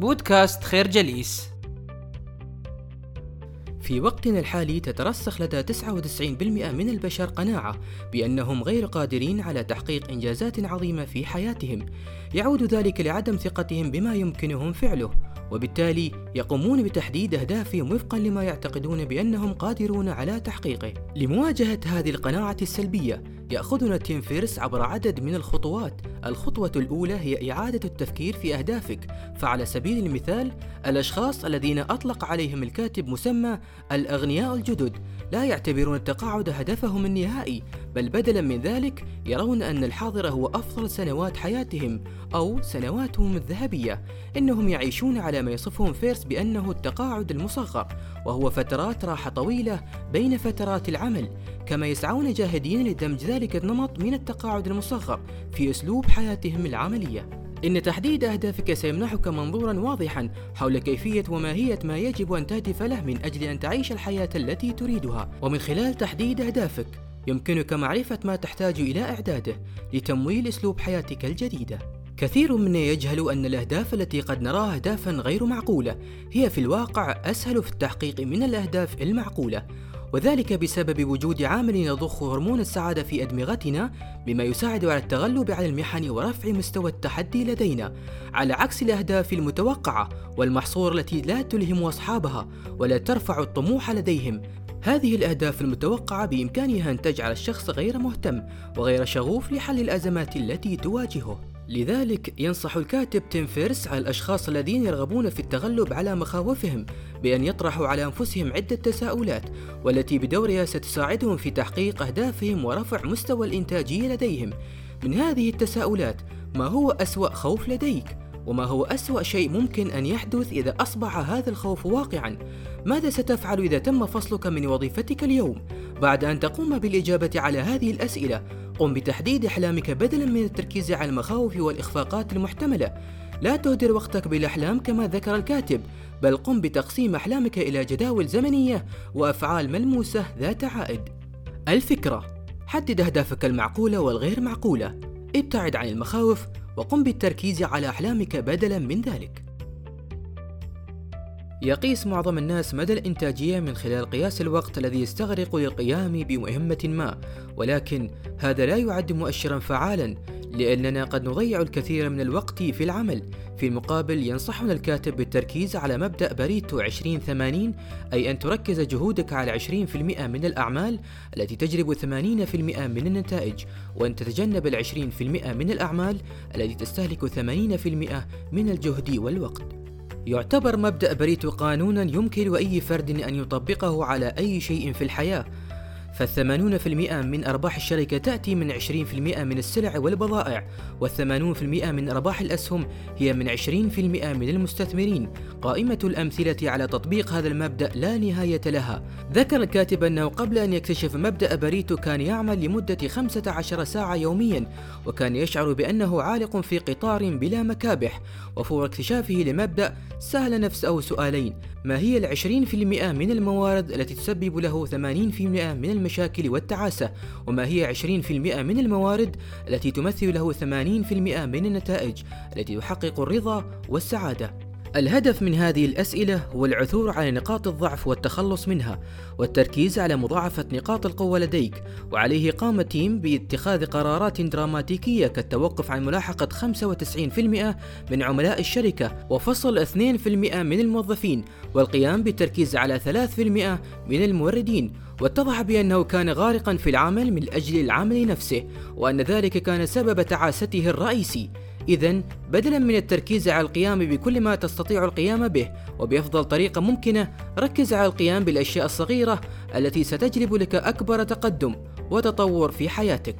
بودكاست خير جليس في وقتنا الحالي تترسخ لدى 99% من البشر قناعة بأنهم غير قادرين على تحقيق إنجازات عظيمة في حياتهم، يعود ذلك لعدم ثقتهم بما يمكنهم فعله، وبالتالي يقومون بتحديد أهدافهم وفقا لما يعتقدون بأنهم قادرون على تحقيقه. لمواجهة هذه القناعة السلبية، يأخذنا تيم فيرس عبر عدد من الخطوات. الخطوة الأولى هي إعادة التفكير في أهدافك، فعلى سبيل المثال، الأشخاص الذين أطلق عليهم الكاتب مسمى الأغنياء الجدد. لا يعتبرون التقاعد هدفهم النهائي بل بدلا من ذلك يرون أن الحاضر هو أفضل سنوات حياتهم أو سنواتهم الذهبية. إنهم يعيشون على ما يصفهم فيرس بأنه التقاعد المصغر وهو فترات راحة طويلة بين فترات العمل. كما يسعون جاهدين لدمج ذلك النمط من التقاعد المصغر في أسلوب حياتهم العملية. إن تحديد أهدافك سيمنحك منظورا واضحا حول كيفية وماهية ما يجب أن تهدف له من أجل أن تعيش الحياة التي تريدها. ومن خلال تحديد أهدافك يمكنك معرفة ما تحتاج إلى إعداده لتمويل أسلوب حياتك الجديدة كثير منا يجهل أن الأهداف التي قد نراها أهدافا غير معقولة هي في الواقع أسهل في التحقيق من الأهداف المعقولة. وذلك بسبب وجود عامل يضخ هرمون السعادة في أدمغتنا بما يساعد على التغلب على المحن ورفع مستوى التحدي لدينا على عكس الأهداف المتوقعة والمحصور التي لا تلهم أصحابها ولا ترفع الطموح لديهم. هذه الأهداف المتوقعة بإمكانها أن تجعل الشخص غير مهتم وغير شغوف لحل الأزمات التي تواجهه. لذلك ينصح الكاتب تيم فيرس على الأشخاص الذين يرغبون في التغلب على مخاوفهم بأن يطرحوا على أنفسهم عدة تساؤلات والتي بدورها ستساعدهم في تحقيق أهدافهم ورفع مستوى الإنتاجية لديهم من هذه التساؤلات ما هو أسوأ خوف لديك؟ وما هو أسوأ شيء ممكن أن يحدث إذا أصبح هذا الخوف واقعا؟ ماذا ستفعل إذا تم فصلك من وظيفتك اليوم؟ بعد أن تقوم بالإجابة على هذه الأسئلة قم بتحديد أحلامك بدلا من التركيز على المخاوف والإخفاقات المحتملة لا تهدر وقتك بالأحلام كما ذكر الكاتب بل قم بتقسيم أحلامك إلى جداول زمنية وأفعال ملموسة ذات عائد الفكرة حدد أهدافك المعقولة والغير معقولة ابتعد عن المخاوف وقم بالتركيز على أحلامك بدلا من ذلك. يقيس معظم الناس مدى الإنتاجية من خلال قياس الوقت الذي يستغرق للقيام بمهمة ما، ولكن هذا لا يعد مؤشرا فعالا، لأننا قد نضيع الكثير من الوقت في العمل. في المقابل ينصحنا الكاتب بالتركيز على مبدأ بريتو 2080 أي أن تركز جهودك على 20% من الأعمال التي تجلب 80% من النتائج وأن تتجنب ال 20% من الأعمال التي تستهلك 80% من الجهد والوقت يعتبر مبدأ بريتو قانونا يمكن لأي فرد أن يطبقه على أي شيء في الحياة فالثمانون في المئة من أرباح الشركة تأتي من عشرين في المئة من السلع والبضائع والثمانون في المئة من أرباح الأسهم هي من عشرين في المئة من المستثمرين. قائمة الأمثلة على تطبيق هذا المبدأ لا نهاية لها. ذكر الكاتب أنه قبل أن يكتشف مبدأ بريتو كان يعمل لمدة 15 ساعة يوميا وكان يشعر بأنه عالق في قطار بلا مكابح. وفور اكتشافه لمبدأ سأل نفسه سؤالين ما هي العشرين في المئة من الموارد التي تسبب له ثمانين في المئة من المشاكل والتعاسة وما هي عشرين في المئة من الموارد التي تمثل له ثمانين في المئة من النتائج التي تحقق الرضا والسعادة. الهدف من هذه الأسئلة هو العثور على نقاط الضعف والتخلص منها والتركيز على مضاعفة نقاط القوة لديك وعليه قام تيم باتخاذ قرارات دراماتيكية كالتوقف عن ملاحقة 95% من عملاء الشركة وفصل 2% من الموظفين والقيام بالتركيز على 3% من الموردين واتضح بأنه كان غارقا في العمل من أجل العمل نفسه وأن ذلك كان سبب تعاسته الرئيسي. إذا بدلا من التركيز على القيام بكل ما تستطيع القيام به وبأفضل طريقة ممكنة ركز على القيام بالأشياء الصغيرة التي ستجلب لك أكبر تقدم وتطور في حياتك.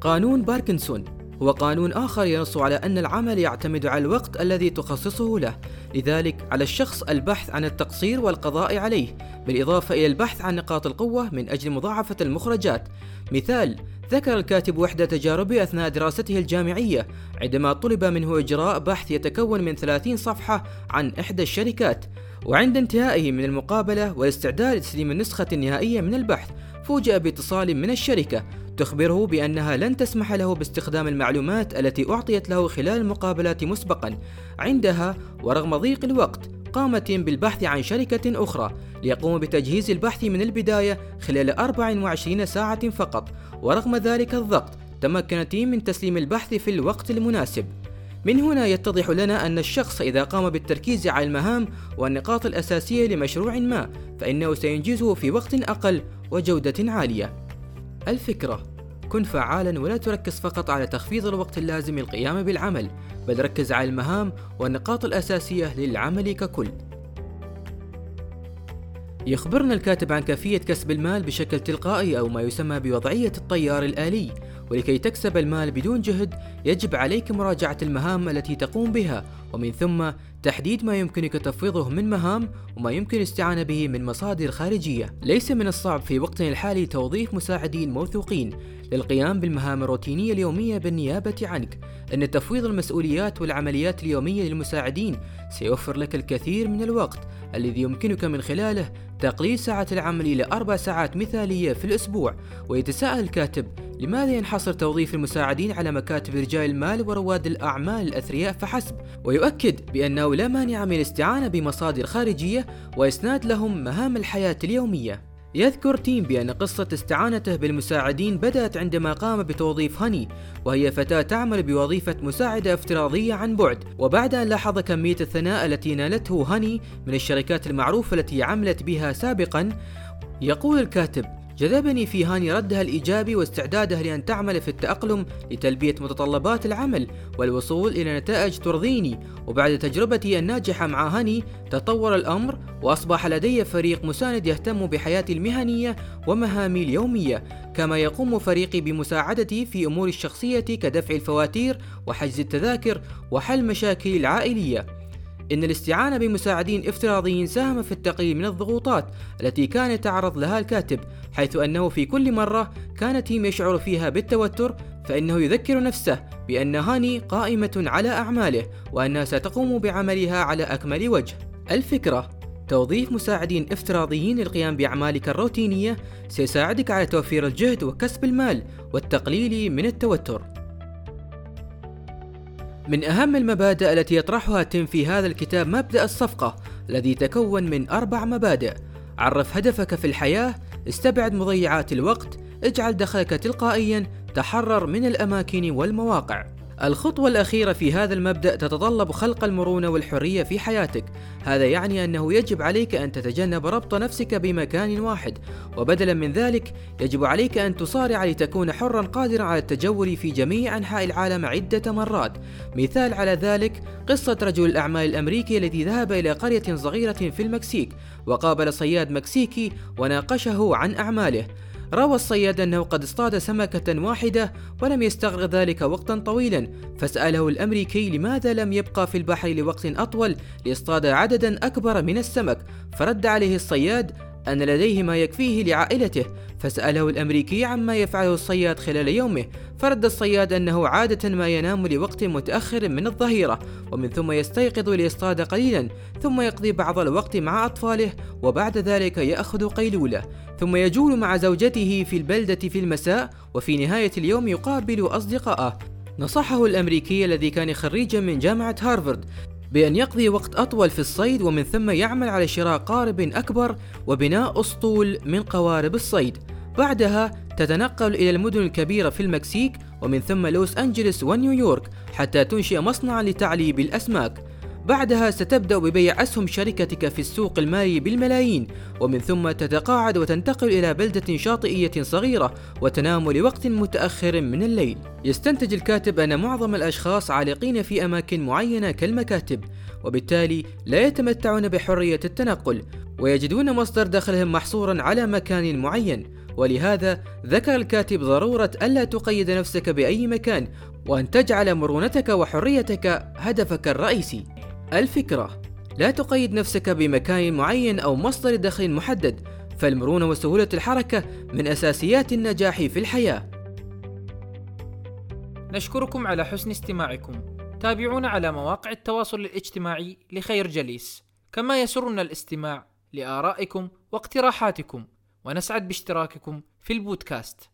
قانون باركنسون هو قانون آخر ينص على أن العمل يعتمد على الوقت الذي تخصصه له، لذلك على الشخص البحث عن التقصير والقضاء عليه، بالإضافة إلى البحث عن نقاط القوة من أجل مضاعفة المخرجات. مثال ذكر الكاتب وحدة تجاربه أثناء دراسته الجامعية عندما طلب منه إجراء بحث يتكون من 30 صفحة عن إحدى الشركات. وعند انتهائه من المقابلة والاستعداد لتسليم النسخة النهائية من البحث فوجئ باتصال من الشركة تخبره بأنها لن تسمح له باستخدام المعلومات التي أعطيت له خلال المقابلات مسبقا. عندها ورغم ضيق الوقت قامت بالبحث عن شركة أخرى ليقوم بتجهيز البحث من البداية خلال 24 ساعة فقط ورغم ذلك الضغط تمكن تيم من تسليم البحث في الوقت المناسب. من هنا يتضح لنا أن الشخص إذا قام بالتركيز على المهام والنقاط الأساسية لمشروع ما فإنه سينجزه في وقت أقل وجودة عالية. الفكرة كن فعالا ولا تركز فقط على تخفيض الوقت اللازم للقيام بالعمل بل ركز على المهام والنقاط الأساسية للعمل ككل. يخبرنا الكاتب عن كيفية كسب المال بشكل تلقائي أو ما يسمى بوضعية الطيار الآلي. ولكي تكسب المال بدون جهد يجب عليك مراجعة المهام التي تقوم بها ومن ثم تحديد ما يمكنك تفويضه من مهام وما يمكن الاستعانة به من مصادر خارجية. ليس من الصعب في وقتنا الحالي توظيف مساعدين موثوقين للقيام بالمهام الروتينية اليومية بالنيابة عنك. أن تفويض المسؤوليات والعمليات اليومية للمساعدين سيوفر لك الكثير من الوقت الذي يمكنك من خلاله تقليل ساعات العمل إلى أربع ساعات مثالية في الأسبوع. ويتساءل الكاتب لماذا ينحصر توظيف المساعدين على مكاتب رجال المال ورواد الأعمال الأثرياء فحسب؟ ويؤكد بأنه لا مانع من الاستعانة بمصادر خارجية وإسناد لهم مهام الحياة اليومية. يذكر تيم بأن قصة استعانته بالمساعدين بدأت عندما قام بتوظيف هاني وهي فتاة تعمل بوظيفة مساعدة افتراضية عن بعد. وبعد أن لاحظ كمية الثناء التي نالته هاني من الشركات المعروفة التي عملت بها سابقا يقول الكاتب جذبني في هاني ردها الإيجابي واستعدادها لأن تعمل في التأقلم لتلبية متطلبات العمل والوصول إلى نتائج ترضيني. وبعد تجربتي الناجحة مع هاني تطور الأمر وأصبح لدي فريق مساند يهتم بحياتي المهنية ومهامي اليومية كما يقوم فريقي بمساعدتي في أمور الشخصية كدفع الفواتير وحجز التذاكر وحل مشاكلي العائلية. إن الاستعانة بمساعدين افتراضيين ساهم في التقليل من الضغوطات التي كان يتعرض لها الكاتب حيث أنه في كل مرة كان تيم يشعر فيها بالتوتر فإنه يذكر نفسه بأن هاني قائمة على أعماله وأنها ستقوم بعملها على أكمل وجه. الفكرة توظيف مساعدين افتراضيين للقيام بأعمالك الروتينية سيساعدك على توفير الجهد وكسب المال والتقليل من التوتر. من أهم المبادئ التي يطرحها تيم في هذا الكتاب مبدأ الصفقة الذي يتكون من أربع مبادئ. عرف هدفك في الحياة استبعد مضيعات الوقت اجعل دخلك تلقائيا تحرر من الأماكن والمواقع. الخطوة الأخيرة في هذا المبدأ تتطلب خلق المرونة والحرية في حياتك، هذا يعني أنه يجب عليك أن تتجنب ربط نفسك بمكان واحد، وبدلا من ذلك يجب عليك أن تصارع لتكون حرا قادرا على التجول في جميع أنحاء العالم عدة مرات، مثال على ذلك قصة رجل الأعمال الأمريكي الذي ذهب إلى قرية صغيرة في المكسيك، وقابل صياد مكسيكي وناقشه عن أعماله، روى الصياد أنه قد اصطاد سمكة واحدة ولم يستغرق ذلك وقتا طويلا فسأله الأمريكي لماذا لم يبقى في البحر لوقت أطول ليصطاد عددا أكبر من السمك فرد عليه الصياد أن لديه ما يكفيه لعائلته فسأله الأمريكي عما يفعله الصياد خلال يومه فرد الصياد أنه عادة ما ينام لوقت متأخر من الظهيرة ومن ثم يستيقظ ليصطاد قليلا ثم يقضي بعض الوقت مع أطفاله وبعد ذلك يأخذ قيلولة ثم يجول مع زوجته في البلدة في المساء وفي نهاية اليوم يقابل أصدقائه نصحه الأمريكي الذي كان خريجا من جامعة هارفارد بأن يقضي وقت أطول في الصيد ومن ثم يعمل على شراء قارب أكبر وبناء أسطول من قوارب الصيد. بعدها تتنقل إلى المدن الكبيرة في المكسيك ومن ثم لوس أنجلس ونيويورك حتى تنشئ مصنعا لتعليب الأسماك. بعدها ستبدأ ببيع أسهم شركتك في السوق المالي بالملايين ومن ثم تتقاعد وتنتقل إلى بلدة شاطئية صغيرة وتنام لوقت متأخر من الليل. يستنتج الكاتب أن معظم الأشخاص عالقين في أماكن معينة كالمكاتب وبالتالي لا يتمتعون بحرية التنقل ويجدون مصدر دخلهم محصورا على مكان معين. ولهذا ذكر الكاتب ضرورة ألا تقيد نفسك بأي مكان وأن تجعل مرونتك وحريتك هدفك الرئيسي. الفكرة. لا تقيد نفسك بمكان معين أو مصدر دخل محدد فالمرونة وسهولة الحركة من أساسيات النجاح في الحياة. نشكركم على حسن استماعكم. تابعونا على مواقع التواصل الاجتماعي لخير جليس. كما يسرنا الاستماع لآرائكم واقتراحاتكم ونسعد باشتراككم في البودكاست.